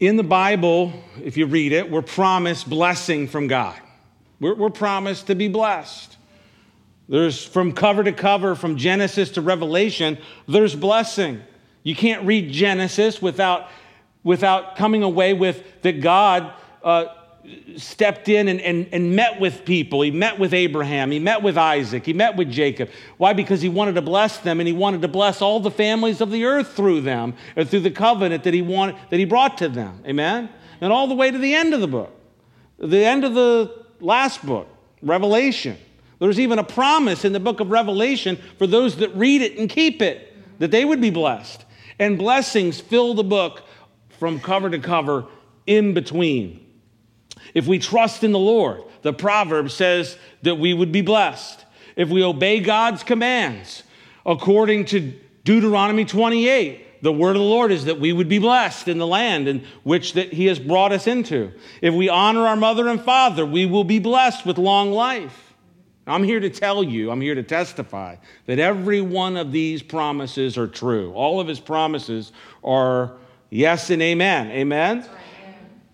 In the Bible, if you read it, we're promised blessing from God. We're, we're promised to be blessed. There's from cover to cover, from Genesis to Revelation, there's blessing. You can't read Genesis without, without coming away with that God uh, stepped in and, and, and met with people. He met with Abraham, he met with Isaac, he met with Jacob. Why? Because he wanted to bless them and he wanted to bless all the families of the earth through them or through the covenant that he wanted that he brought to them. Amen? And all the way to the end of the book. The end of the last book, Revelation. There's even a promise in the book of Revelation for those that read it and keep it that they would be blessed. And blessings fill the book from cover to cover in between. If we trust in the Lord, the proverb says that we would be blessed. If we obey God's commands, according to Deuteronomy 28, the word of the Lord is that we would be blessed in the land in which that he has brought us into. If we honor our mother and father, we will be blessed with long life. I'm here to tell you, I'm here to testify that every one of these promises are true. All of his promises are yes and amen. Amen.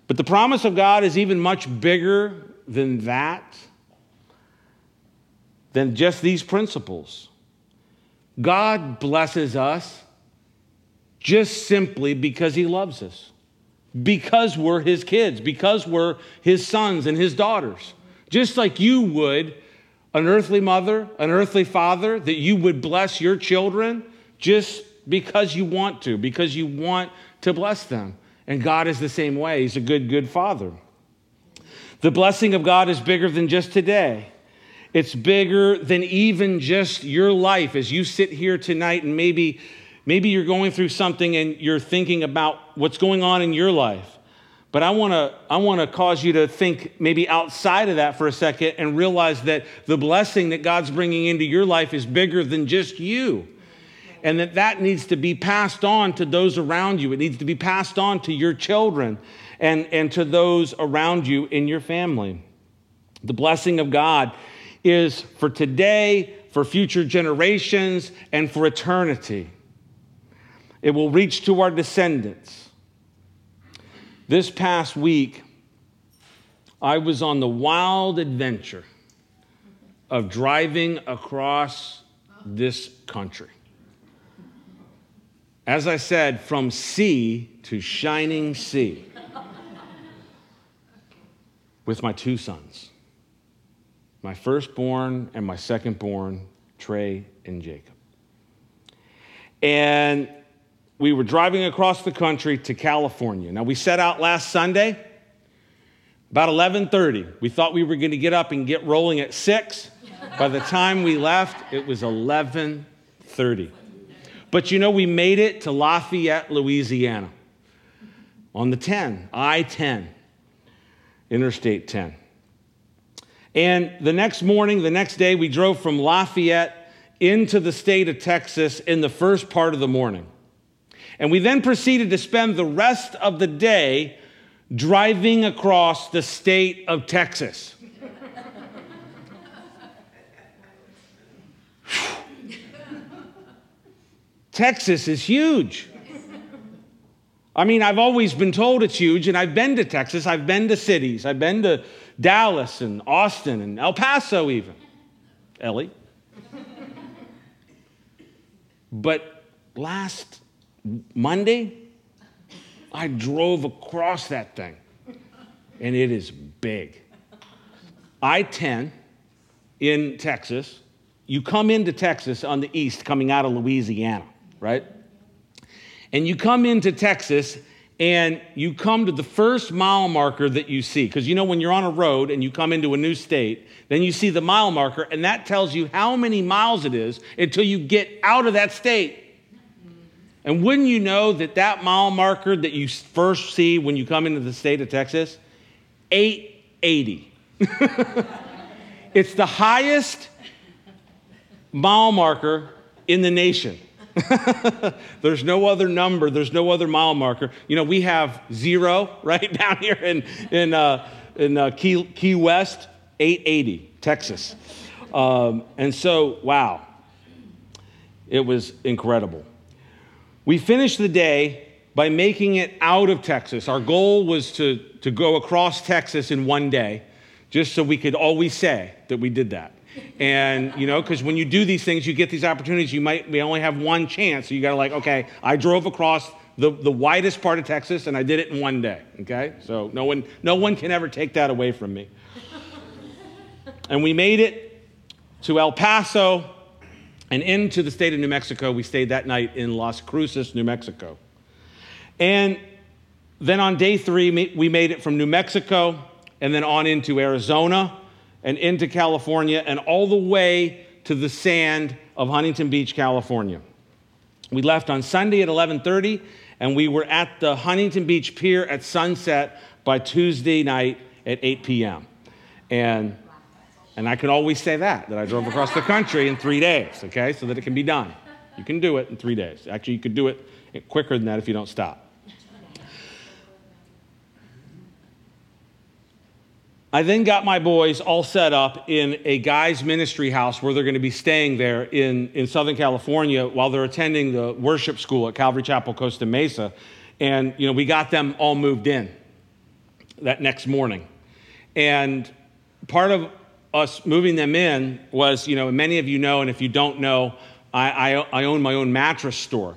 But the promise of God is even much bigger than that, than just these principles. God blesses us just simply because He loves us, because we're His kids, because we're His sons and His daughters. Just like you would, an earthly mother, an earthly father, that you would bless your children just because you want to, because you want to bless them. And God is the same way. He's a good, good father. The blessing of God is bigger than just today. It's bigger than even just your life as you sit here tonight and maybe maybe you're going through something and you're thinking about what's going on in your life. But I want to I want to cause you to think maybe outside of that for a second and realize that the blessing that God's bringing into your life is bigger than just you and that that needs to be passed on to those around you. It needs to be passed on to your children and, and to those around you in your family. The blessing of God is for today, for future generations, and for eternity. It will reach to our descendants. This past week, I was on the wild adventure of driving across this country. As I said, from sea to shining sea with my two sons, my firstborn and my secondborn, Trey and Jacob. And we were driving across the country to California. Now we set out last Sunday about 11:30. We thought we were going to get up and get rolling at 6. By the time we left, it was 11:30. But you know, we made it to Lafayette, Louisiana on the 10, I 10, Interstate 10. And the next morning, the next day, we drove from Lafayette into the state of Texas in the first part of the morning. And we then proceeded to spend the rest of the day driving across the state of Texas. Texas is huge. I mean, I've always been told it's huge, and I've been to Texas. I've been to cities. I've been to Dallas and Austin and El Paso, even. Ellie. But last Monday, I drove across that thing, and it is big. I 10 in Texas, you come into Texas on the east coming out of Louisiana right? And you come into Texas and you come to the first mile marker that you see. Because you know, when you're on a road and you come into a new state, then you see the mile marker, and that tells you how many miles it is until you get out of that state. And wouldn't you know that that mile marker that you first see when you come into the state of Texas? 880. it's the highest mile marker in the nation. there's no other number, there's no other mile marker. You know, we have zero right down here in, in, uh, in uh, Key, Key West, 880, Texas. Um, and so, wow, it was incredible. We finished the day by making it out of Texas. Our goal was to, to go across Texas in one day, just so we could always say that we did that. And, you know, because when you do these things, you get these opportunities, you might, we only have one chance. So you got to, like, okay, I drove across the, the widest part of Texas and I did it in one day, okay? So no one, no one can ever take that away from me. and we made it to El Paso and into the state of New Mexico. We stayed that night in Las Cruces, New Mexico. And then on day three, we made it from New Mexico and then on into Arizona and into California and all the way to the sand of Huntington Beach, California. We left on Sunday at 11:30 and we were at the Huntington Beach Pier at sunset by Tuesday night at 8 p.m. And and I can always say that that I drove across the country in 3 days, okay? So that it can be done. You can do it in 3 days. Actually, you could do it quicker than that if you don't stop. I then got my boys all set up in a guy's ministry house where they're going to be staying there in, in Southern California while they're attending the worship school at Calvary Chapel, Costa Mesa. And, you know, we got them all moved in that next morning. And part of us moving them in was, you know, many of you know, and if you don't know, I, I, I own my own mattress store.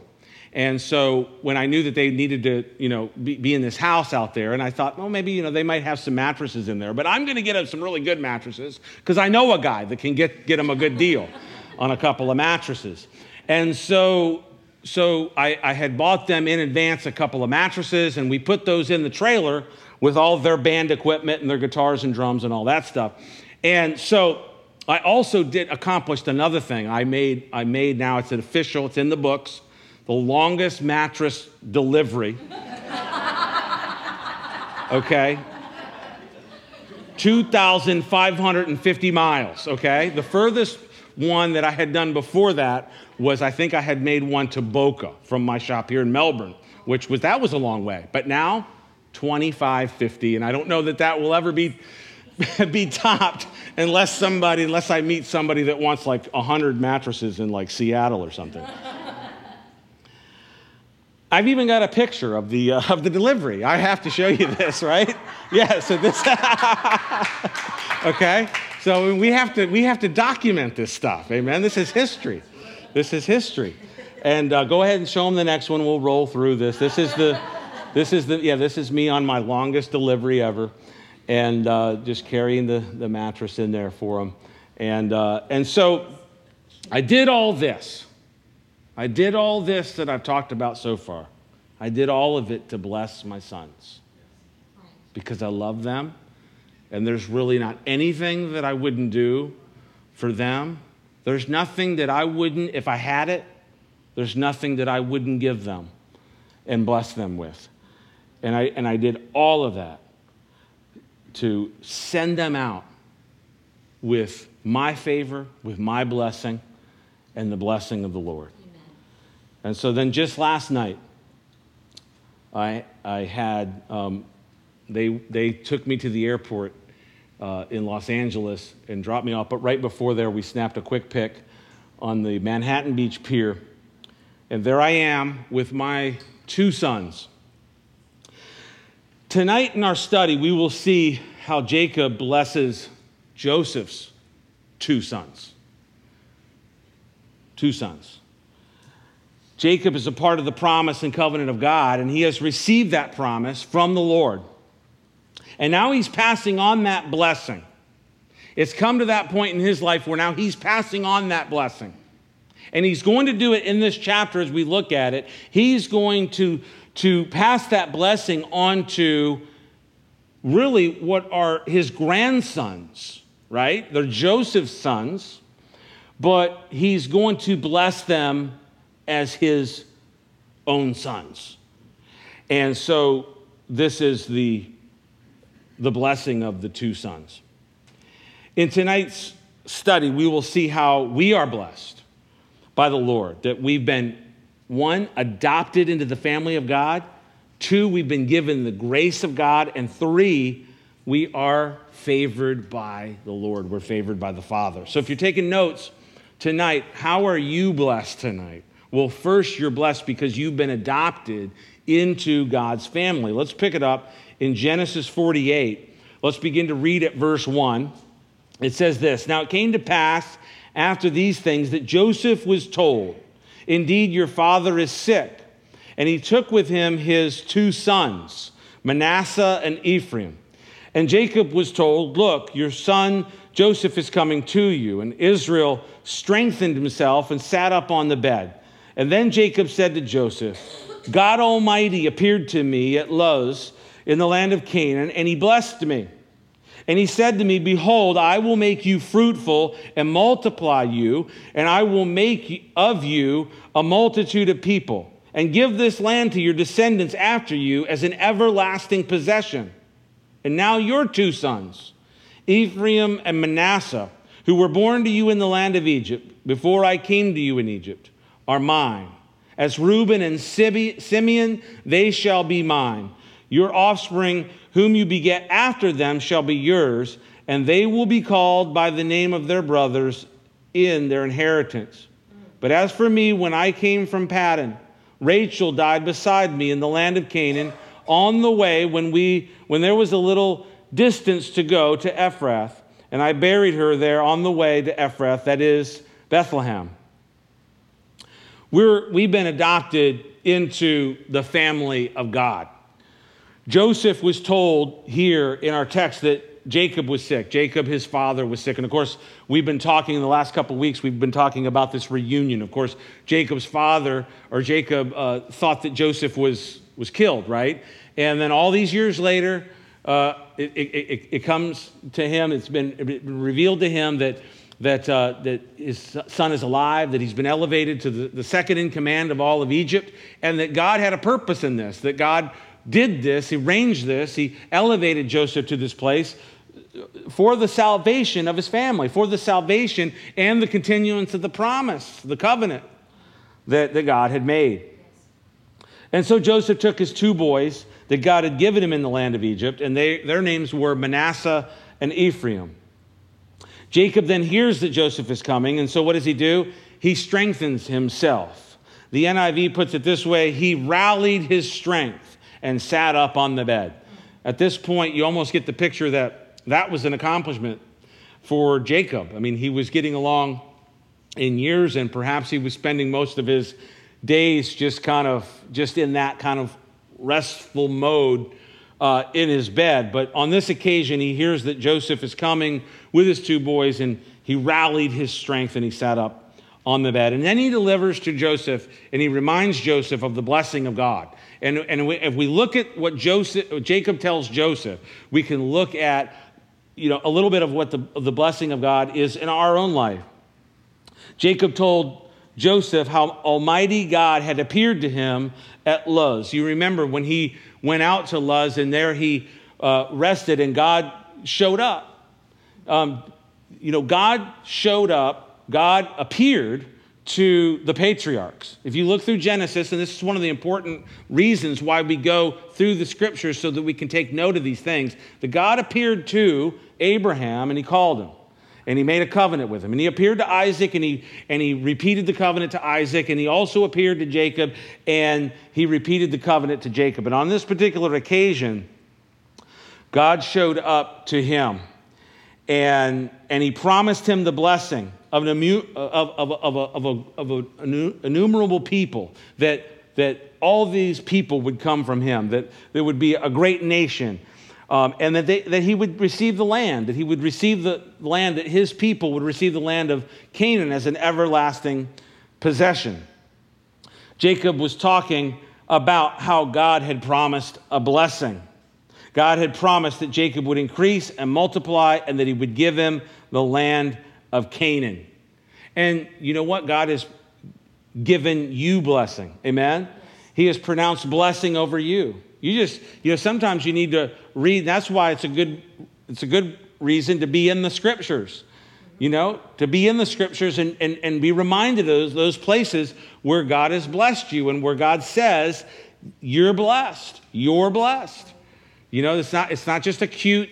And so when I knew that they needed to, you know, be, be, in this house out there, and I thought, well, maybe, you know, they might have some mattresses in there, but I'm going to get them some really good mattresses because I know a guy that can get, get them a good deal on a couple of mattresses. And so, so I, I had bought them in advance a couple of mattresses, and we put those in the trailer with all their band equipment and their guitars and drums and all that stuff. And so I also did accomplished another thing. I made, I made now, it's an official, it's in the books the longest mattress delivery. okay? 2,550 miles, okay? The furthest one that I had done before that was I think I had made one to Boca from my shop here in Melbourne, which was that was a long way. But now 2550 and I don't know that that will ever be be topped unless somebody unless I meet somebody that wants like 100 mattresses in like Seattle or something. I've even got a picture of the, uh, of the delivery. I have to show you this, right? Yeah, so this, okay? So we have, to, we have to document this stuff, amen? This is history. This is history. And uh, go ahead and show them the next one. We'll roll through this. This is the, this is the, yeah, this is me on my longest delivery ever. And uh, just carrying the, the mattress in there for them. And, uh, and so I did all this I did all this that I've talked about so far. I did all of it to bless my sons because I love them. And there's really not anything that I wouldn't do for them. There's nothing that I wouldn't, if I had it, there's nothing that I wouldn't give them and bless them with. And I, and I did all of that to send them out with my favor, with my blessing, and the blessing of the Lord. And so then just last night, I, I had, um, they, they took me to the airport uh, in Los Angeles and dropped me off. But right before there, we snapped a quick pic on the Manhattan Beach Pier. And there I am with my two sons. Tonight in our study, we will see how Jacob blesses Joseph's two sons. Two sons. Jacob is a part of the promise and covenant of God, and he has received that promise from the Lord. And now he's passing on that blessing. It's come to that point in his life where now he's passing on that blessing. And he's going to do it in this chapter as we look at it. He's going to, to pass that blessing on to really what are his grandsons, right? They're Joseph's sons, but he's going to bless them as his own sons. And so this is the, the blessing of the two sons. In tonight's study, we will see how we are blessed by the Lord, that we've been, one, adopted into the family of God, two, we've been given the grace of God, and three, we are favored by the Lord. We're favored by the Father. So if you're taking notes tonight, how are you blessed tonight? Well, first, you're blessed because you've been adopted into God's family. Let's pick it up in Genesis 48. Let's begin to read at verse 1. It says this Now it came to pass after these things that Joseph was told, Indeed, your father is sick. And he took with him his two sons, Manasseh and Ephraim. And Jacob was told, Look, your son Joseph is coming to you. And Israel strengthened himself and sat up on the bed. And then Jacob said to Joseph, God Almighty appeared to me at Luz in the land of Canaan, and he blessed me. And he said to me, Behold, I will make you fruitful and multiply you, and I will make of you a multitude of people, and give this land to your descendants after you as an everlasting possession. And now your two sons, Ephraim and Manasseh, who were born to you in the land of Egypt, before I came to you in Egypt, are mine. As Reuben and Simeon, they shall be mine. Your offspring, whom you beget after them, shall be yours, and they will be called by the name of their brothers in their inheritance. But as for me, when I came from Paddan, Rachel died beside me in the land of Canaan on the way when, we, when there was a little distance to go to Ephrath, and I buried her there on the way to Ephrath, that is Bethlehem. We're, we've been adopted into the family of God. Joseph was told here in our text that Jacob was sick. Jacob, his father, was sick. And of course, we've been talking in the last couple of weeks, we've been talking about this reunion. Of course, Jacob's father, or Jacob, uh, thought that Joseph was, was killed, right? And then all these years later, uh, it, it, it, it, comes to him, it's been revealed to him that, that, uh, that his son is alive, that he's been elevated to the, the second in command of all of Egypt, and that God had a purpose in this, that God did this, he arranged this, he elevated Joseph to this place for the salvation of his family, for the salvation and the continuance of the promise, the covenant that, that God had made. And so Joseph took his two boys that God had given him in the land of Egypt, and they, their names were Manasseh and Ephraim. Jacob then hears that Joseph is coming, and so what does he do? He strengthens himself. The NIV puts it this way he rallied his strength and sat up on the bed. At this point, you almost get the picture that that was an accomplishment for Jacob. I mean, he was getting along in years, and perhaps he was spending most of his days just kind of just in that kind of restful mode uh, in his bed. But on this occasion, he hears that Joseph is coming with his two boys, and he rallied his strength and he sat up on the bed. And then he delivers to Joseph, and he reminds Joseph of the blessing of God. And, and if we look at what Joseph, Jacob tells Joseph, we can look at you know, a little bit of what the, the blessing of God is in our own life. Jacob told Joseph how Almighty God had appeared to him at Luz. You remember when he went out to Luz and there he uh, rested and God showed up. Um, you know, God showed up, God appeared to the patriarchs. If you look through Genesis, and this is one of the important reasons why we go through the scriptures so that we can take note of these things, that God appeared to Abraham and he called him and he made a covenant with him. And he appeared to Isaac and he, and he repeated the covenant to Isaac, and he also appeared to Jacob and he repeated the covenant to Jacob. And on this particular occasion, God showed up to him and, and he promised him the blessing of, an, of, of, of, a, of, a, of a, innumerable people that, that all these people would come from him, that there would be a great nation um, and that, they, that he would receive the land, that he would receive the land, that his people would receive the land of Canaan as an everlasting possession. Jacob was talking about how God had promised a blessing. God had promised that Jacob would increase and multiply and that he would give him the land of Canaan. And you know what? God has given you blessing. Amen? He has pronounced blessing over you. You just, you know, sometimes you need to read. That's why it's a good, it's a good reason to be in the scriptures. You know, to be in the scriptures and, and, and be reminded of those, those places where God has blessed you and where God says, you're blessed. You're blessed. You know, it's not, it's not just a cute,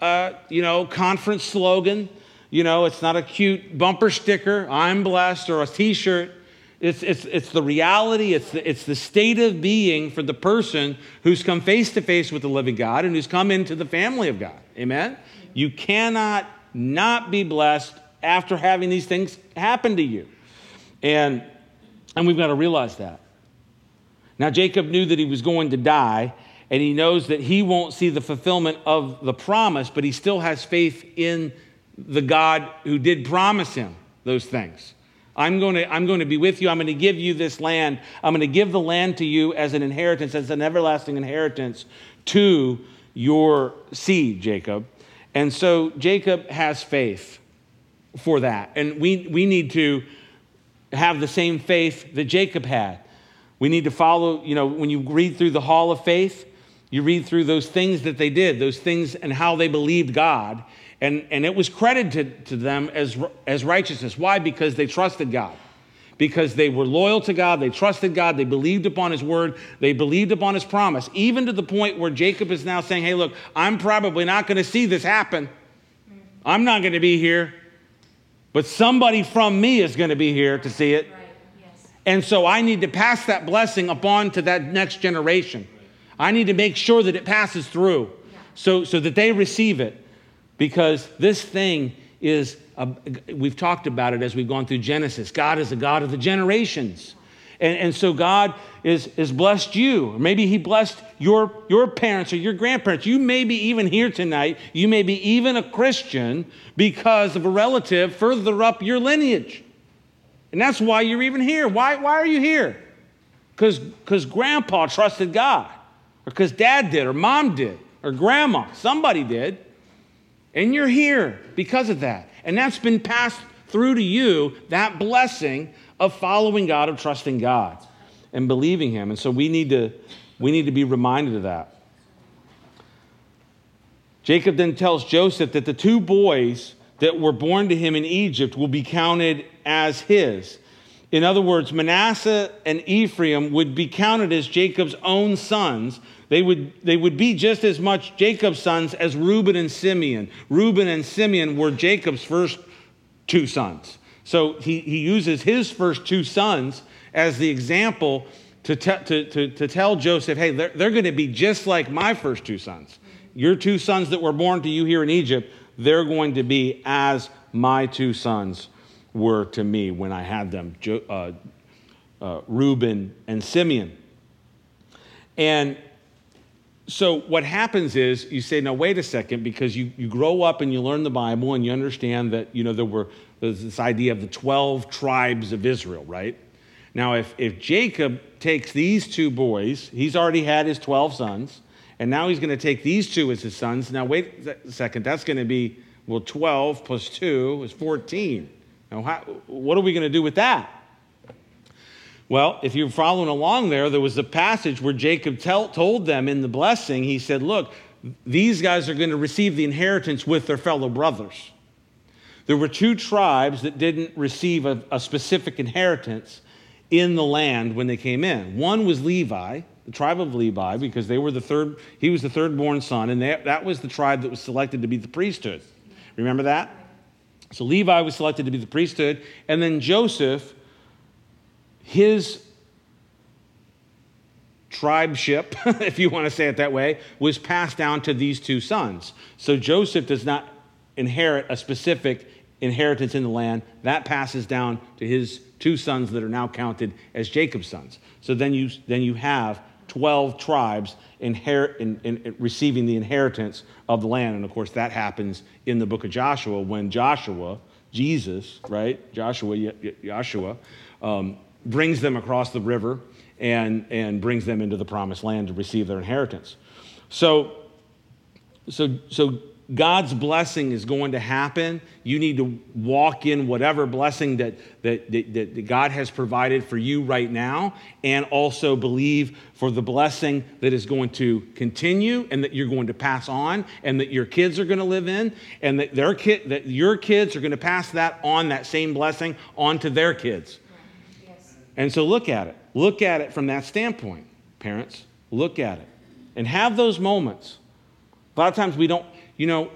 uh, you know, conference slogan. You know, it's not a cute bumper sticker, I'm blessed, or a t shirt. It's, it's, it's the reality, it's the, it's the state of being for the person who's come face to face with the living God and who's come into the family of God. Amen? You cannot not be blessed after having these things happen to you. And, and we've got to realize that. Now, Jacob knew that he was going to die, and he knows that he won't see the fulfillment of the promise, but he still has faith in the God who did promise him those things. I'm going, to, I'm going to be with you. I'm going to give you this land. I'm going to give the land to you as an inheritance, as an everlasting inheritance to your seed, Jacob. And so Jacob has faith for that. And we, we need to have the same faith that Jacob had. We need to follow, you know, when you read through the hall of faith, you read through those things that they did, those things and how they believed God. And, and it was credited to them as, as righteousness. Why? Because they trusted God. Because they were loyal to God, they trusted God, they believed upon His word, they believed upon His promise, even to the point where Jacob is now saying, Hey, look, I'm probably not going to see this happen. I'm not going to be here, but somebody from me is going to be here to see it. Right. Yes. And so I need to pass that blessing upon to that next generation. I need to make sure that it passes through so, so that they receive it because this thing is, a, we've talked about it as we've gone through Genesis. God is a God of the generations. And, and so God is, is blessed you. Or maybe He blessed your, your parents or your grandparents. You may be even here tonight. You may be even a Christian because of a relative further up your lineage. And that's why you're even here. Why, why are you here? Because grandpa trusted God, or because dad did, or mom did, or grandma. Somebody did. And you're here because of that. And that's been passed through to you, that blessing of following God, of trusting God and believing Him. And so we need to, we need to be reminded of that. Jacob then tells Joseph that the two boys that were born to him in Egypt will be counted as his. In other words, Manasseh and Ephraim would be counted as Jacob's own sons they would, they would be just as much Jacob's sons as Reuben and Simeon. Reuben and Simeon were Jacob's first two sons. So he, he uses his first two sons as the example to, te- to, to, to tell Joseph, hey, they're, they're going to be just like my first two sons. Your two sons that were born to you here in Egypt, they're going to be as my two sons were to me when I had them, uh, uh, Reuben and Simeon. And so what happens is you say, now wait a second, because you, you grow up and you learn the Bible and you understand that, you know, there were there's this idea of the 12 tribes of Israel, right? Now, if, if Jacob takes these two boys, he's already had his 12 sons, and now he's going to take these two as his sons. Now, wait a second, that's going to be, well, 12 plus 2 is 14. Now, how, what are we going to do with that? Well, if you're following along there, there was a passage where Jacob tell, told them in the blessing, he said, Look, these guys are going to receive the inheritance with their fellow brothers. There were two tribes that didn't receive a, a specific inheritance in the land when they came in. One was Levi, the tribe of Levi, because they were the third, he was the third born son, and they, that was the tribe that was selected to be the priesthood. Remember that? So Levi was selected to be the priesthood, and then Joseph his tribeship, if you want to say it that way, was passed down to these two sons. So Joseph does not inherit a specific inheritance in the land. That passes down to his two sons that are now counted as Jacob's sons. So then you, then you have 12 tribes inherit, in, in, receiving the inheritance of the land. And of course, that happens in the book of Joshua when Joshua, Jesus, right? Joshua, Joshua, um, brings them across the river and, and brings them into the promised land to receive their inheritance. So, so, so God's blessing is going to happen. You need to walk in whatever blessing that, that, that, that, God has provided for you right now, and also believe for the blessing that is going to continue and that you're going to pass on, and that your kids are going to live in, and that, their kid, that your kids are going to pass that on, that same blessing, on to their kids. And so look at it. Look at it from that standpoint, parents. Look at it. And have those moments. A lot of times we don't, you know,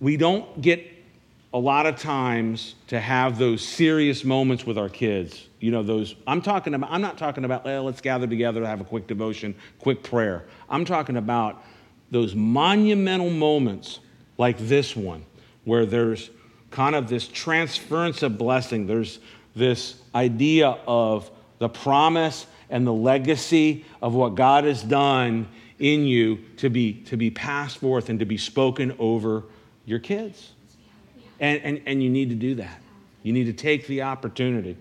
we don't get a lot of times to have those serious moments with our kids. You know, those, I'm talking about, I'm not talking about, well, let's gather together, have a quick devotion, quick prayer. I'm talking about those monumental moments like this one, where there's kind of this transference of blessing. There's this idea of the promise and the legacy of what God has done in you to be, to be passed forth and to be spoken over your kids. And, and, and you need to do that. You need to take the opportunity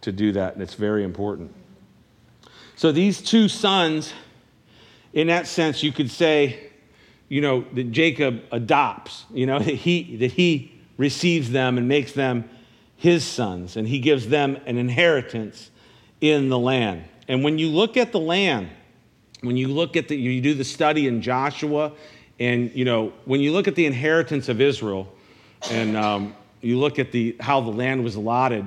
to do that, and it's very important. So these two sons, in that sense, you could say, you know, that Jacob adopts, you know, that he, that he receives them and makes them his sons, and he gives them an inheritance in the land. And when you look at the land, when you look at the, you do the study in Joshua, and, you know, when you look at the inheritance of Israel, and um, you look at the, how the land was allotted,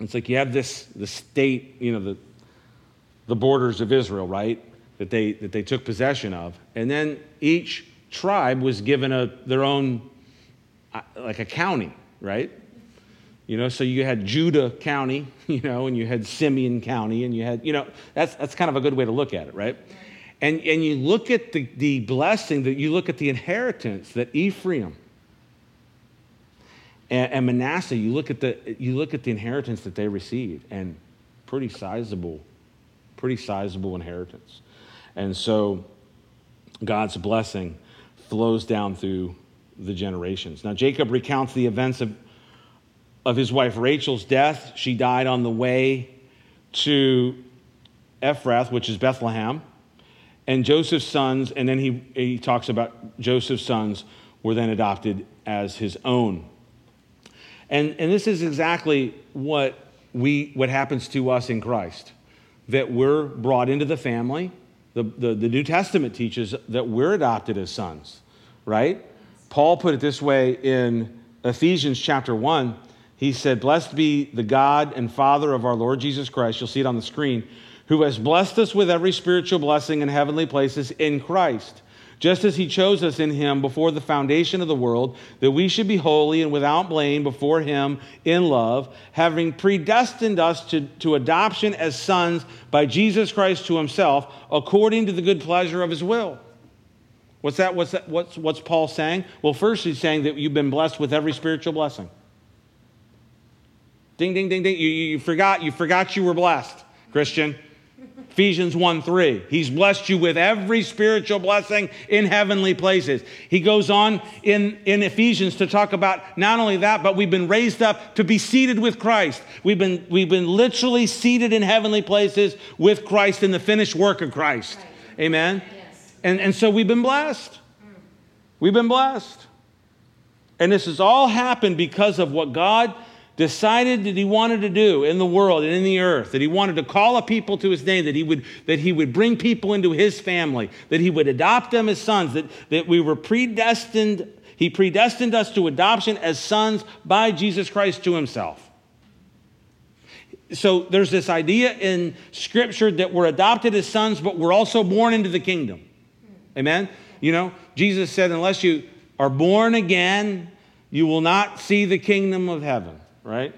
it's like you have this the state, you know, the, the borders of Israel, right? That they, that they took possession of. And then each tribe was given a, their own, uh, like a county, right? You know, so you had Judah County, you know, and you had Simeon County, and you had, you know, that's, that's kind of a good way to look at it, right? And, and you look at the, the blessing, that you look at the inheritance that Ephraim and, and, Manasseh, you look, at the, you look at the inheritance that they received, and pretty sizable, pretty sizable inheritance. And so God's blessing flows down through the generations. Now, Jacob recounts the events of, of his wife Rachel's death. She died on the way to Ephrath, which is Bethlehem. And Joseph's sons, and then he, he talks about Joseph's sons were then adopted as his own. And, and this is exactly what, we, what happens to us in Christ that we're brought into the family. The, the, the New Testament teaches that we're adopted as sons, right? Paul put it this way in Ephesians chapter 1. He said, Blessed be the God and Father of our Lord Jesus Christ. You'll see it on the screen, who has blessed us with every spiritual blessing in heavenly places in Christ just as he chose us in him before the foundation of the world, that we should be holy and without blame before him in love, having predestined us to, to adoption as sons by Jesus Christ to himself, according to the good pleasure of his will. What's that? What's that? What's, what's Paul saying? Well, first he's saying that you've been blessed with every spiritual blessing. Ding, ding, ding, ding. You, you, forgot, you forgot you were blessed, Christian. Ephesians 1 3. He's blessed you with every spiritual blessing in heavenly places. He goes on in, in Ephesians to talk about not only that, but we've been raised up to be seated with Christ. We've been, we've been literally seated in heavenly places with Christ in the finished work of Christ. Right. Amen? Yes. And, and so we've been blessed. We've been blessed. And this has all happened because of what God decided that he wanted to do in the world and in the earth, that he wanted to call a people to his name, that he would, that he would bring people into his family, that he would adopt them as sons, that, that we were predestined, he predestined us to adoption as sons by Jesus Christ to himself. So there's this idea in Scripture that we're adopted as sons, but we're also born into the kingdom. Amen? You know, Jesus said, unless you are born again, you will not see the kingdom of heaven right?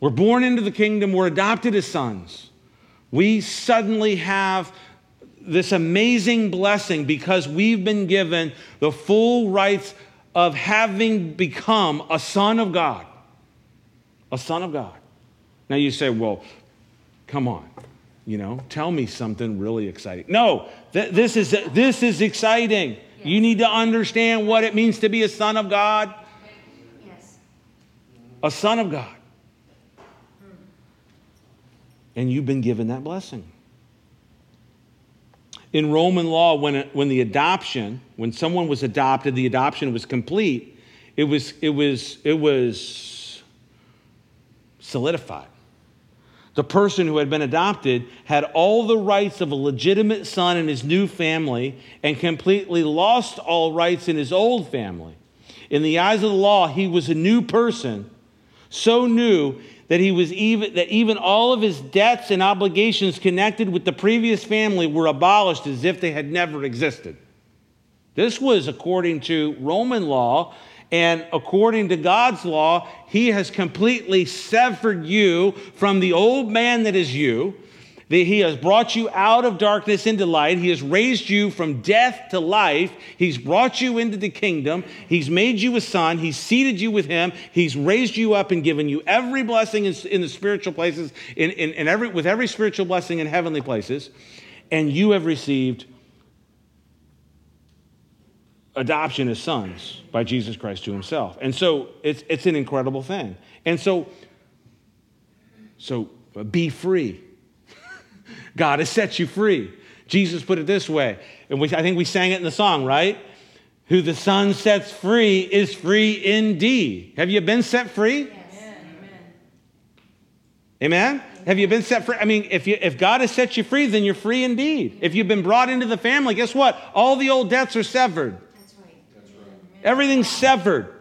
We're born into the kingdom, we're adopted as sons. We suddenly have this amazing blessing because we've been given the full rights of having become a son of God. A son of God. Now you say, well, come on, you know, tell me something really exciting. No, th- this, is, this is exciting. Yes. You need to understand what it means to be a son of God a son of God. And you've been given that blessing. In Roman law, when, it, when the adoption, when someone was adopted, the adoption was complete, it was, it was, it was solidified. The person who had been adopted had all the rights of a legitimate son in his new family and completely lost all rights in his old family. In the eyes of the law, he was a new person so new that he was even that even all of his debts and obligations connected with the previous family were abolished as if they had never existed. This was according to Roman law And according to God's law, He has completely severed you from the old man that is you. He has brought you out of darkness into light. He has raised you from death to life. He's brought you into the kingdom. He's made you a son. He's seated you with him. He's raised you up and given you every blessing in, the spiritual places, in, in, in every, with every spiritual blessing in heavenly places. And you have received adoption as sons by Jesus Christ to himself. And so it's, it's an incredible thing. And so, so be free. God has set you free. Jesus put it this way, and we, I think we sang it in the song, right? Who the Son sets free is free indeed. Have you been set free? Yes. Amen? Amen? Have you been set free? I mean, if, you, if God has set you free, then you're free indeed. If you've been brought into the family, guess what? All the old debts are severed. That's right. That's right. Everything's severed.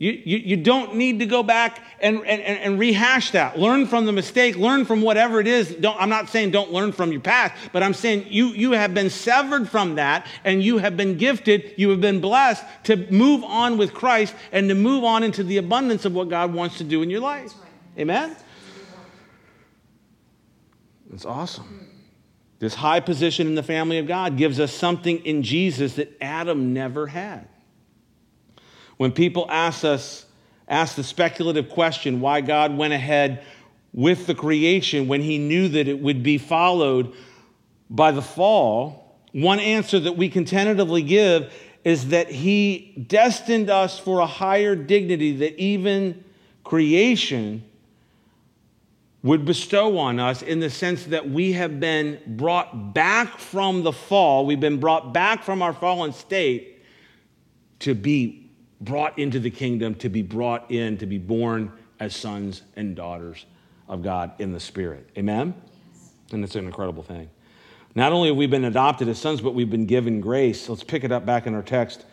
You, you, you don't need to go back and, and, and rehash that. Learn from the mistake, learn from whatever it is. Don't, I'm not saying don't learn from your past, but I'm saying you, you have been severed from that and you have been gifted, you have been blessed to move on with Christ and to move on into the abundance of what God wants to do in your life. Amen? It's awesome. This high position in the family of God gives us something in Jesus that Adam never had. When people ask us, ask the speculative question why God went ahead with the creation when he knew that it would be followed by the fall, one answer that we can tentatively give is that he destined us for a higher dignity that even creation would bestow on us in the sense that we have been brought back from the fall, we've been brought back from our fallen state to be brought into the kingdom, to be brought in, to be born as sons and daughters of God in the Spirit. Amen? Yes. And it's an incredible thing. Not only have we been adopted as sons, but we've been given grace. Let's pick it up back in our text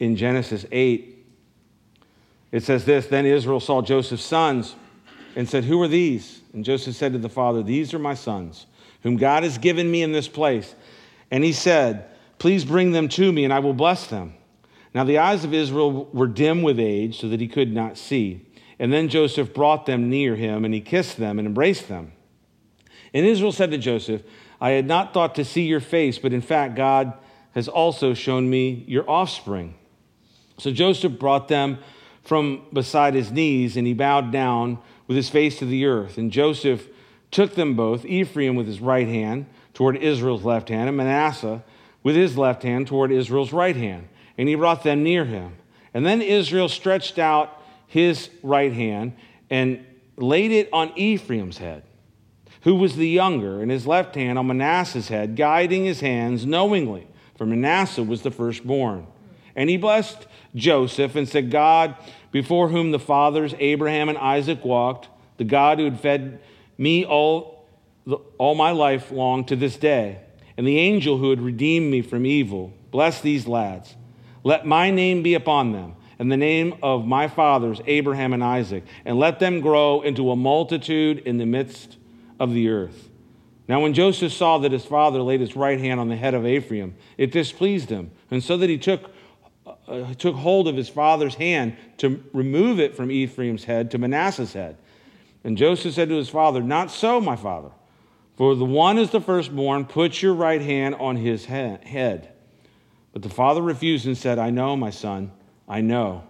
in Genesis 8. It says this Then Israel saw Joseph's sons and said, Who are these? And Joseph said to the father, These are my sons, whom God has given me in this place. And he said, Please bring them to me, and I will bless them. Now the eyes of Israel were dim with age, so that he could not see. And then Joseph brought them near him, and he kissed them and embraced them. And Israel said to Joseph, I had not thought to see your face, but in fact, God has also shown me your offspring. So Joseph brought them from beside his knees, and he bowed down with his face to the earth. And Joseph took them both, Ephraim with his right hand toward Israel's left hand, and Manasseh with his left hand toward Israel's right hand and he brought them near him. And then Israel stretched out his right hand and laid it on Ephraim's head, who was the younger, and his left hand on Manasseh's head, guiding his hands knowingly, for Manasseh was the firstborn. And he blessed Joseph and said, God, before whom the fathers Abraham and Isaac walked, the God who had fed me all, all my life long to this day, and the angel who had redeemed me from evil, bless these lads. Let my name be upon them, and the name of my fathers, Abraham and Isaac, and let them grow into a multitude in the midst of the earth. Now, when Joseph saw that his father laid his right hand on the head of Ephraim, it displeased him, and so that he took, uh, took hold of his father's hand to remove it from Ephraim's head to Manasseh's head. And Joseph said to his father, Not so, my father, for the one is the firstborn. Put your right hand on his head. But the father refused and said, I know, my son, I know.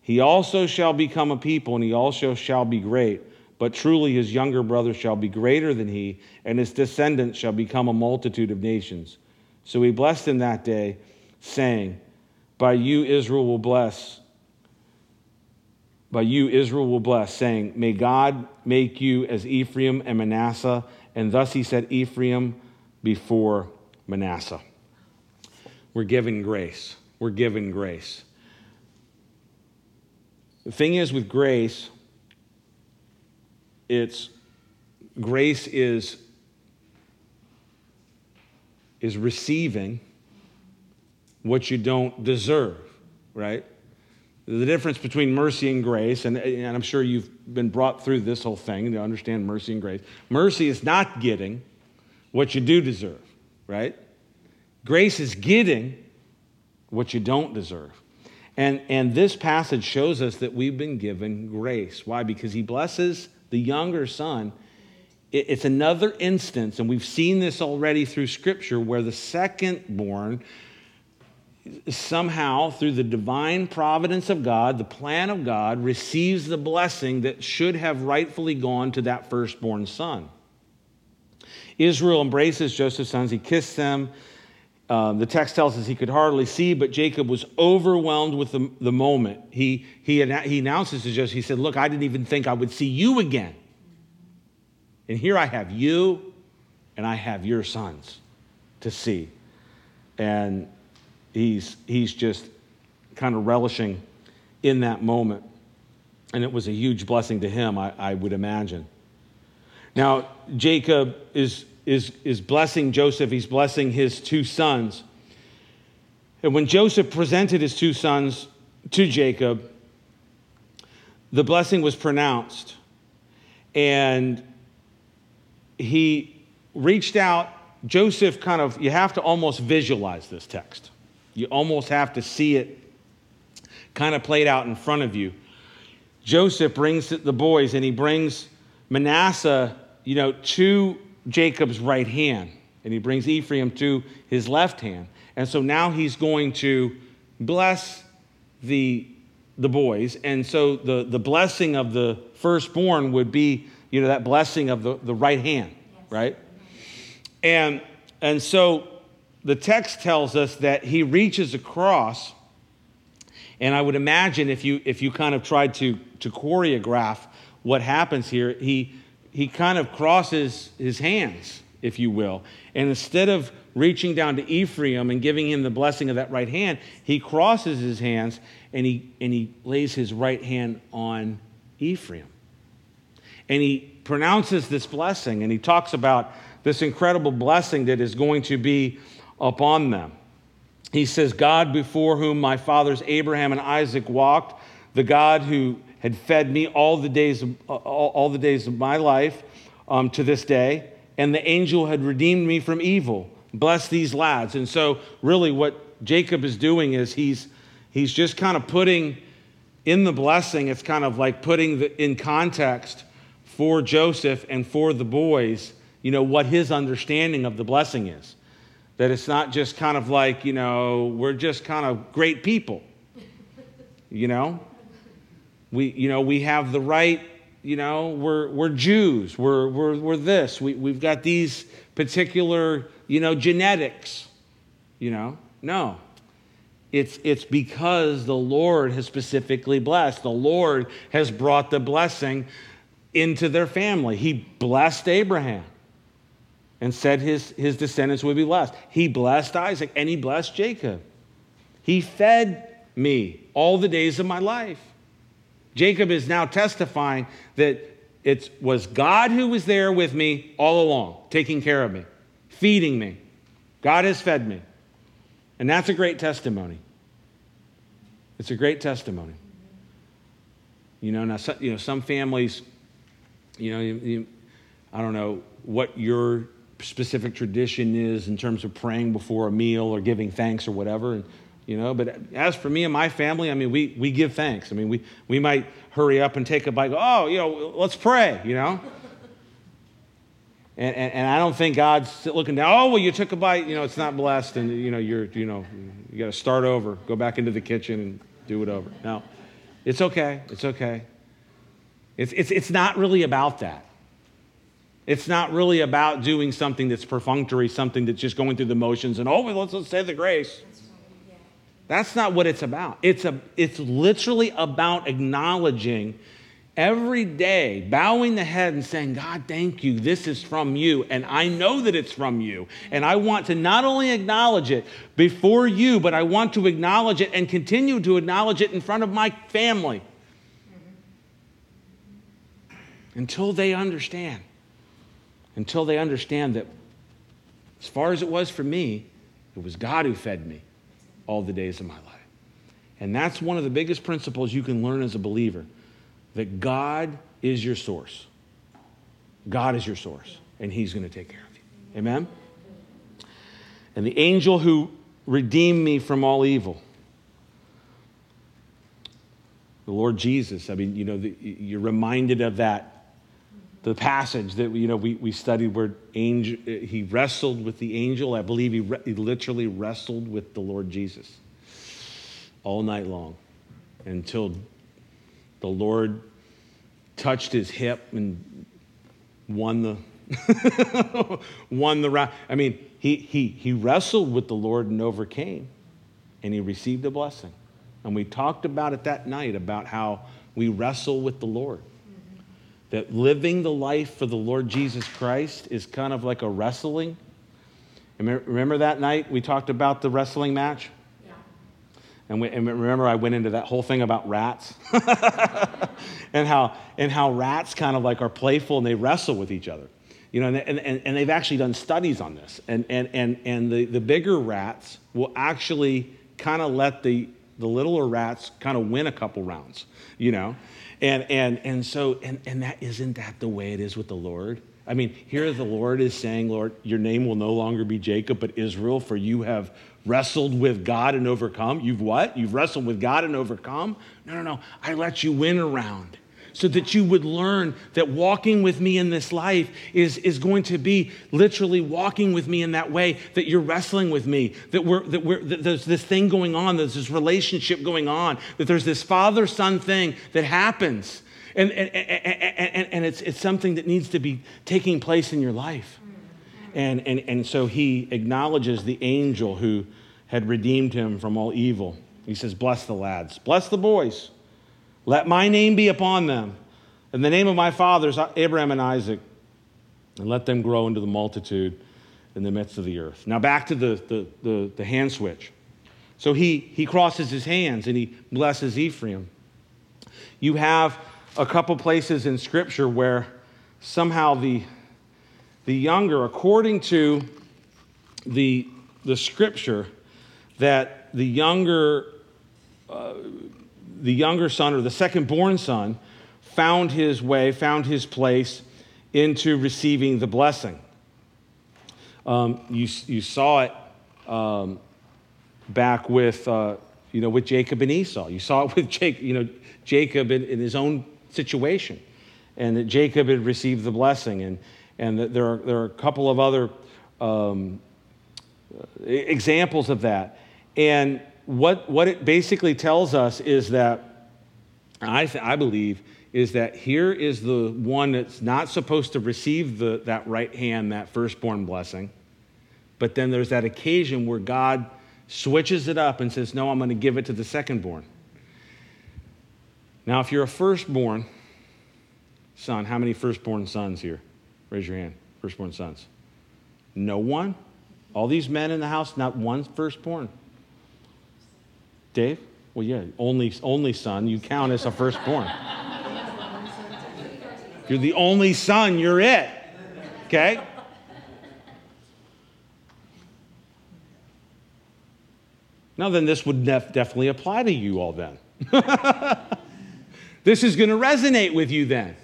He also shall become a people, and he also shall be great. But truly his younger brother shall be greater than he, and his descendants shall become a multitude of nations. So he blessed him that day, saying, By you Israel will bless. By you Israel will bless, saying, May God make you as Ephraim and Manasseh. And thus he said, Ephraim before Manasseh. We're given grace. We're given grace. The thing is with grace, it's grace is is receiving what you don't deserve, right? The difference between mercy and grace, and, and I'm sure you've been brought through this whole thing to understand mercy and grace. Mercy is not getting what you do deserve, right? Grace is getting what you don't deserve. And, and this passage shows us that we've been given grace. Why? Because he blesses the younger son. It, it's another instance, and we've seen this already through Scripture, where the second born somehow, through the divine providence of God, the plan of God, receives the blessing that should have rightfully gone to that firstborn son. Israel embraces Joseph's sons, he kissed them. Um, the text tells us he could hardly see, but Jacob was overwhelmed with the, the moment. He, he, he announces to Joseph, he said, Look, I didn't even think I would see you again. And here I have you, and I have your sons to see. And he's, he's just kind of relishing in that moment. And it was a huge blessing to him, I, I would imagine. Now, Jacob is, is, is blessing Joseph, he's blessing his two sons. And when Joseph presented his two sons to Jacob, the blessing was pronounced. And he reached out. Joseph kind of, you have to almost visualize this text. You almost have to see it kind of played out in front of you. Joseph brings the boys and he brings Manasseh, you know, to Jacob's right hand, and he brings Ephraim to his left hand. And so now he's going to bless the, the boys. And so the, the blessing of the firstborn would be, you know, that blessing of the, the right hand, yes. right? And, and so the text tells us that he reaches across, and I would imagine if you, if you kind of tried to, to choreograph what happens here, he, he kind of crosses his hands, if you will. And instead of reaching down to Ephraim and giving him the blessing of that right hand, he crosses his hands and he, and he lays his right hand on Ephraim. And he pronounces this blessing and he talks about this incredible blessing that is going to be upon them. He says, God before whom my fathers Abraham and Isaac walked, the God who had fed me all the days of, all, all the days of my life um, to this day, and the angel had redeemed me from evil. Bless these lads. And so, really, what Jacob is doing is he's, he's just kind of putting in the blessing, it's kind of like putting the, in context for Joseph and for the boys, you know, what his understanding of the blessing is. That it's not just kind of like, you know, we're just kind of great people. You know? We, you know, we have the right, you know, we're, we're Jews, we're, we're, we're this, we, we've got these particular, you know, genetics, you know? No. It's, it's because the Lord has specifically blessed. The Lord has brought the blessing into their family. He blessed Abraham and said his, his descendants would be blessed. He blessed Isaac and he blessed Jacob. He fed me all the days of my life. Jacob is now testifying that it was God who was there with me all along, taking care of me, feeding me. God has fed me. And that's a great testimony. It's a great testimony. You know, now, you know, some families, you know, you, you, I don't know what your specific tradition is in terms of praying before a meal or giving thanks or whatever. And, you know, but as for me and my family, I mean, we, we give thanks. I mean, we, we might hurry up and take a bite, oh, you know, let's pray, you know. And, and, and, I don't think God's looking down, oh, well, you took a bite, you know, it's not blessed, and, you know, you're, you know, you got to start over, go back into the kitchen and do it over. No, it's okay. It's okay. It's, it's, it's not really about that. It's not really about doing something that's perfunctory, something that's just going through the motions and, oh, well, let's, let's say the grace. That's not what it's about. It's, a, it's literally about acknowledging every day, bowing the head and saying, God, thank you. This is from you. And I know that it's from you. And I want to not only acknowledge it before you, but I want to acknowledge it and continue to acknowledge it in front of my family until they understand until they understand that as far as it was for me, it was God who fed me all the days of my life. And that's one of the biggest principles you can learn as a believer that God is your source. God is your source, and He's going to take care of you. Amen? And the angel who redeemed me from all evil. the Lord Jesus. I mean, you know, the, you're reminded of that, the passage that, you know, we, we studied where angel, he wrestled with the angel. I believe he, re, he literally wrestled with the Lord Jesus all night long until the Lord touched his hip and won the won the round. I mean, he, he, he wrestled with the Lord and overcame, and he received a blessing. And we talked about it that night about how we wrestle with the Lord. That living the life for the Lord Jesus Christ is kind of like a wrestling. Remember that night we talked about the wrestling match? Yeah. And, we, and remember, I went into that whole thing about rats and, how, and how rats kind of like are playful and they wrestle with each other. You know, and, and, and they've actually done studies on this. And, and, and, and the, the bigger rats will actually kind of let the the littler rats kind of win a couple rounds, you know? And, and, and so, and, and that isn't that the way it is with the Lord? I mean, here the Lord is saying, Lord, your name will no longer be Jacob, but Israel, for you have wrestled with God and overcome. You've what? You've wrestled with God and overcome? No, no, no. I let you win a round so that you would learn that walking with me in this life is, is going to be literally walking with me in that way, that you're wrestling with me, that, we're, that, we're, that there's this thing going on, there's this relationship going on, that there's this father son thing that happens. And, and, and, and, it's, it's something that needs to be taking place in your life. And, and, and so he acknowledges the angel who had redeemed him from all evil. He says, Bless the lads, bless the boys. Let my name be upon them, and the name of my fathers, Abraham and Isaac, and let them grow into the multitude in the midst of the earth. Now, back to the, the, the, the hand switch. So he, he crosses his hands and he blesses Ephraim. You have a couple places in Scripture where somehow the, the younger, according to the, the Scripture, that the younger uh, the younger son or the second born son found his way, found his place into receiving the blessing. Um, you, you saw it um, back with, uh, you know, with Jacob and Esau. You saw it with Jacob, you know, Jacob in, in his own situation, and that Jacob had received the blessing, and and that there are there are a couple of other um, examples of that, and what, what it basically tells us is that, I, th- I believe, is that here is the one that's not supposed to receive the, that right hand, that firstborn blessing. But then there's that occasion where God switches it up and says, No, I'm going to give it to the secondborn. Now, if you're a firstborn son, how many firstborn sons here? Raise your hand. Firstborn sons. No one? All these men in the house, not one firstborn. Dave? Well, yeah, only, only son. You count as a firstborn. you're the only son, you're it. Okay? Now, then, this would def- definitely apply to you all then. this is going to resonate with you then.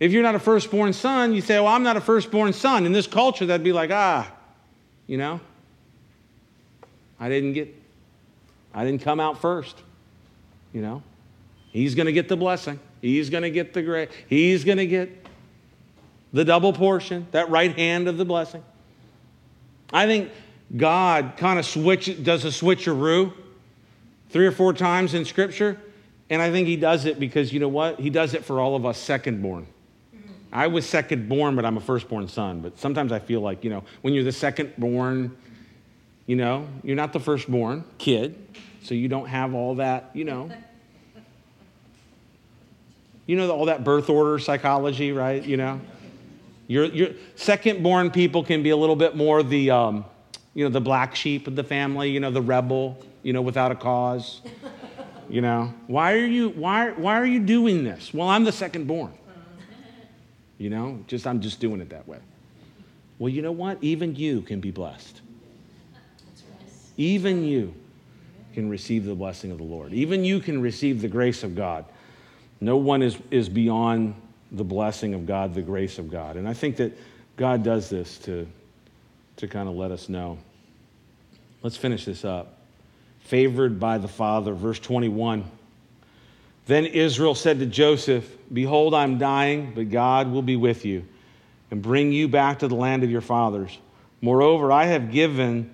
If you're not a firstborn son, you say, Well, I'm not a firstborn son. In this culture, that'd be like, ah, you know, I didn't get I didn't come out first. You know, he's going to get the blessing. He's going to get the great. He's going to get the double portion, that right hand of the blessing. I think God kind of switch does a switcheroo three or four times in Scripture, and I think He does it because you know what? He does it for all of us second-born. I was second born, but I'm a firstborn son. But sometimes I feel like, you know, when you're the second born, you know, you're not the firstborn kid so you don't have all that, you know. You know, all that birth order psychology, right? You know, your, your second born people can be a little bit more the, um, you know, the black sheep of the family, you know, the rebel, you know, without a cause. You know, why are you, why, why are you doing this? Well, I'm the second born. You know, just, I'm just doing it that way. Well, you know what? Even you can be blessed. Even you can receive the blessing of the Lord. Even you can receive the grace of God. No one is, is beyond the blessing of God, the grace of God. And I think that God does this to, to kind of let us know. Let's finish this up. Favored by the Father, verse 21. Then Israel said to Joseph, Behold, I'm dying, but God will be with you and bring you back to the land of your fathers. Moreover, I have given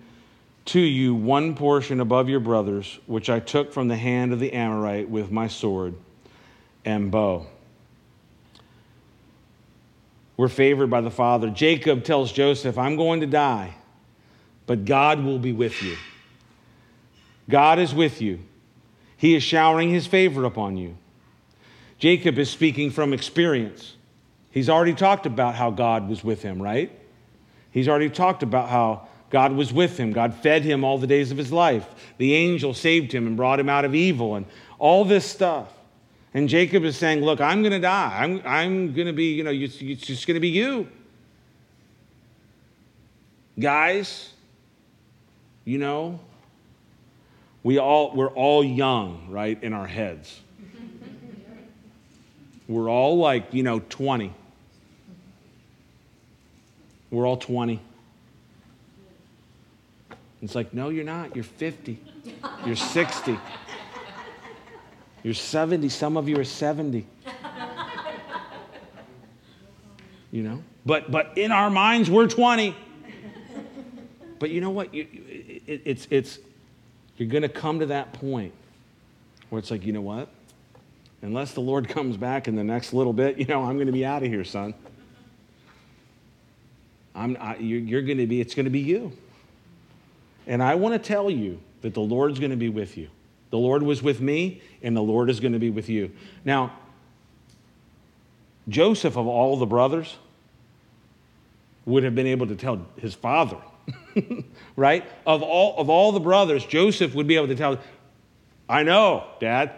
to you one portion above your brothers, which I took from the hand of the Amorite with my sword and bow. We're favored by the Father. Jacob tells Joseph, I'm going to die, but God will be with you. God is with you. He is showering his favor upon you. Jacob is speaking from experience. He's already talked about how God was with him, right? He's already talked about how God was with him. God fed him all the days of his life. The angel saved him and brought him out of evil and all this stuff. And Jacob is saying, Look, I'm going to die. I'm, I'm going to be, you know, it's, it's just going to be you. Guys, you know, we all, we're all young, right, in our heads. We're all like, you know, 20. We're all 20. It's like, no, you're not. You're 50. You're 60. You're 70. Some of you are 70. You know? But, but in our minds, we're 20. But you know what? You, it, it's, it's, you're going to come to that point where it's like, you know what? Unless the Lord comes back in the next little bit, you know, I'm going to be out of here, son. I'm, I, you're, you're going to be, it's going to be you. And I want to tell you that the Lord's going to be with you. The Lord was with me, and the Lord is going to be with you. Now, Joseph, of all the brothers, would have been able to tell his father, right? Of all, of all the brothers, Joseph would be able to tell, I know, Dad,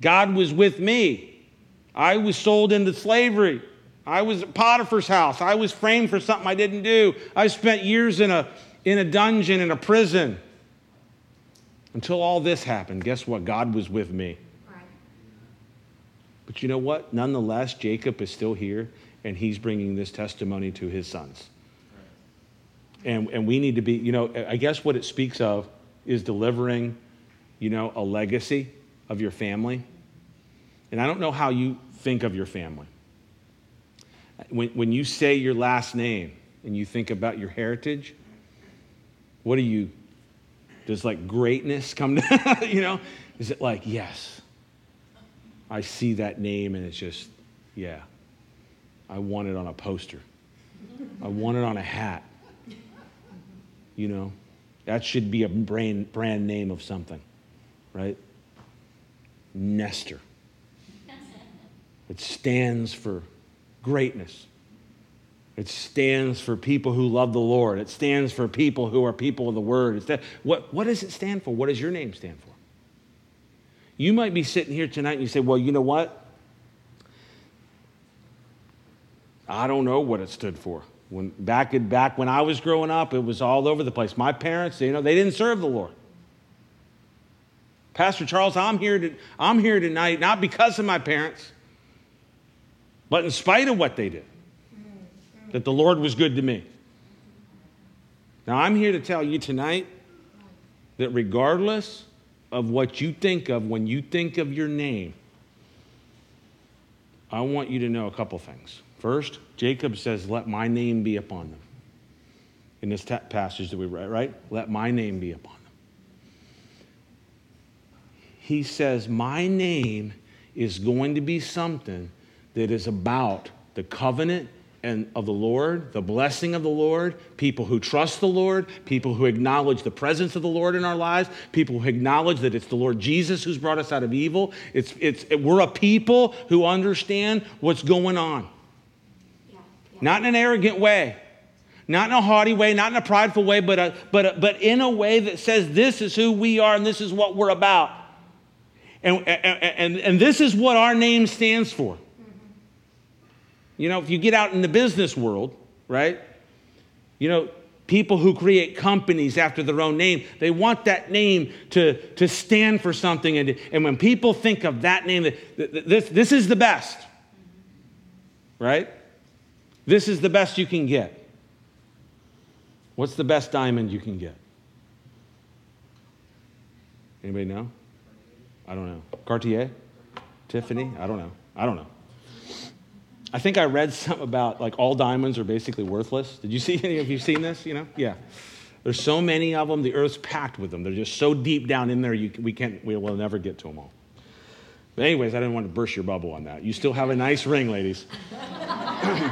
God was with me. I was sold into slavery. I was at Potiphar's house. I was framed for something I didn't do. I spent years in a, in a dungeon, in a prison. Until all this happened, guess what? God was with me. But you know what? Nonetheless, Jacob is still here, and he's bringing this testimony to his sons. And, and we need to be, you know, I guess what it speaks of is delivering, you know, a legacy of your family. And I don't know how you think of your family. When, when you say your last name and you think about your heritage, what do you, does like greatness come to, you know? Is it like, yes, I see that name and it's just, yeah, I want it on a poster. I want it on a hat. You know, that should be a brand, brand name of something, right? Nestor. It stands for greatness. It stands for people who love the Lord. It stands for people who are people of the Word. what, what does it stand for? What does your name stand for? You might be sitting here tonight and you say, well, you know what? I don't know what it stood for. When, back, back when I was growing up, it was all over the place. My parents, you know, they didn't serve the Lord. Pastor Charles, I'm here, to, I'm here tonight not because of my parents, but in spite of what they did that the Lord was good to me. Now, I'm here to tell you tonight that regardless of what you think of when you think of your name, I want you to know a couple things. First, Jacob says, Let my name be upon them. In this passage that we read, right? Let my name be upon them. He says, My name is going to be something that is about the covenant and of the Lord, the blessing of the Lord, people who trust the Lord, people who acknowledge the presence of the Lord in our lives, people who acknowledge that it's the Lord Jesus who's brought us out of evil. It's, it's, it, we're a people who understand what's going on. Yeah, yeah. Not in an arrogant way, not in a haughty way, not in a prideful way, but, a, but, a, but in a way that says this is who we are and this is what we're about. And, and, and, and this is what our name stands for. You know, if you get out in the business world, right? You know, people who create companies after their own name, they want that name to, to stand for something. And, and when people think of that name, this, this is the best, right? This is the best you can get. What's the best diamond you can get? Anybody know? I don't know. Cartier? Tiffany? I don't know. I don't know. I think I read something about like all diamonds are basically worthless. Did you see any of you seen this? You know? Yeah. There's so many of them. The earth's packed with them. They're just so deep down in there. You, we can't. We will never get to them all. But anyways, I didn't want to burst your bubble on that. You still have a nice ring, ladies. Thank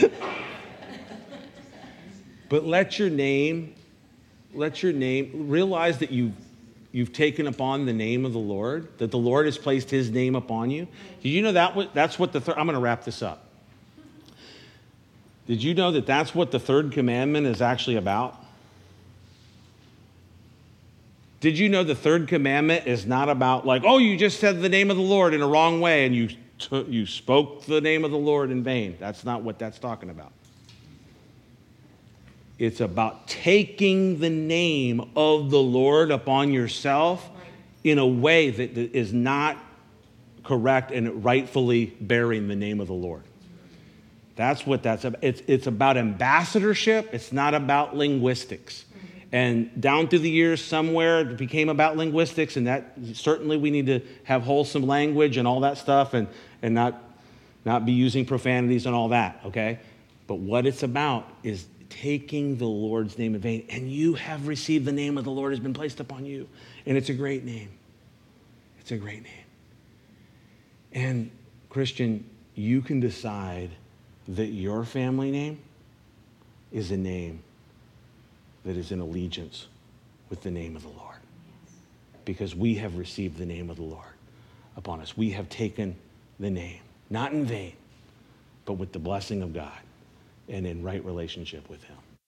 you. But let your name, let your name realize that you you've taken upon the name of the Lord, that the Lord has placed his name upon you. Did you know that that's what the third, I'm going to wrap this up. Did you know that that's what the third commandment is actually about? Did you know the third commandment is not about like, oh, you just said the name of the Lord in a wrong way and you, t- you spoke the name of the Lord in vain? That's not what that's talking about. It's about taking the name of the Lord upon yourself in a way that is not correct and rightfully bearing the name of the Lord. That's what that's about. It's, it's about ambassadorship, it's not about linguistics. And down through the years, somewhere it became about linguistics, and that certainly we need to have wholesome language and all that stuff and, and not, not be using profanities and all that, okay? But what it's about is taking the Lord's name in vain. And you have received the name of the Lord has been placed upon you. And it's a great name. It's a great name. And, Christian, you can decide that your family name is a name that is in allegiance with the name of the Lord. Because we have received the name of the Lord upon us. We have taken the name, not in vain, but with the blessing of God and in right relationship with Him.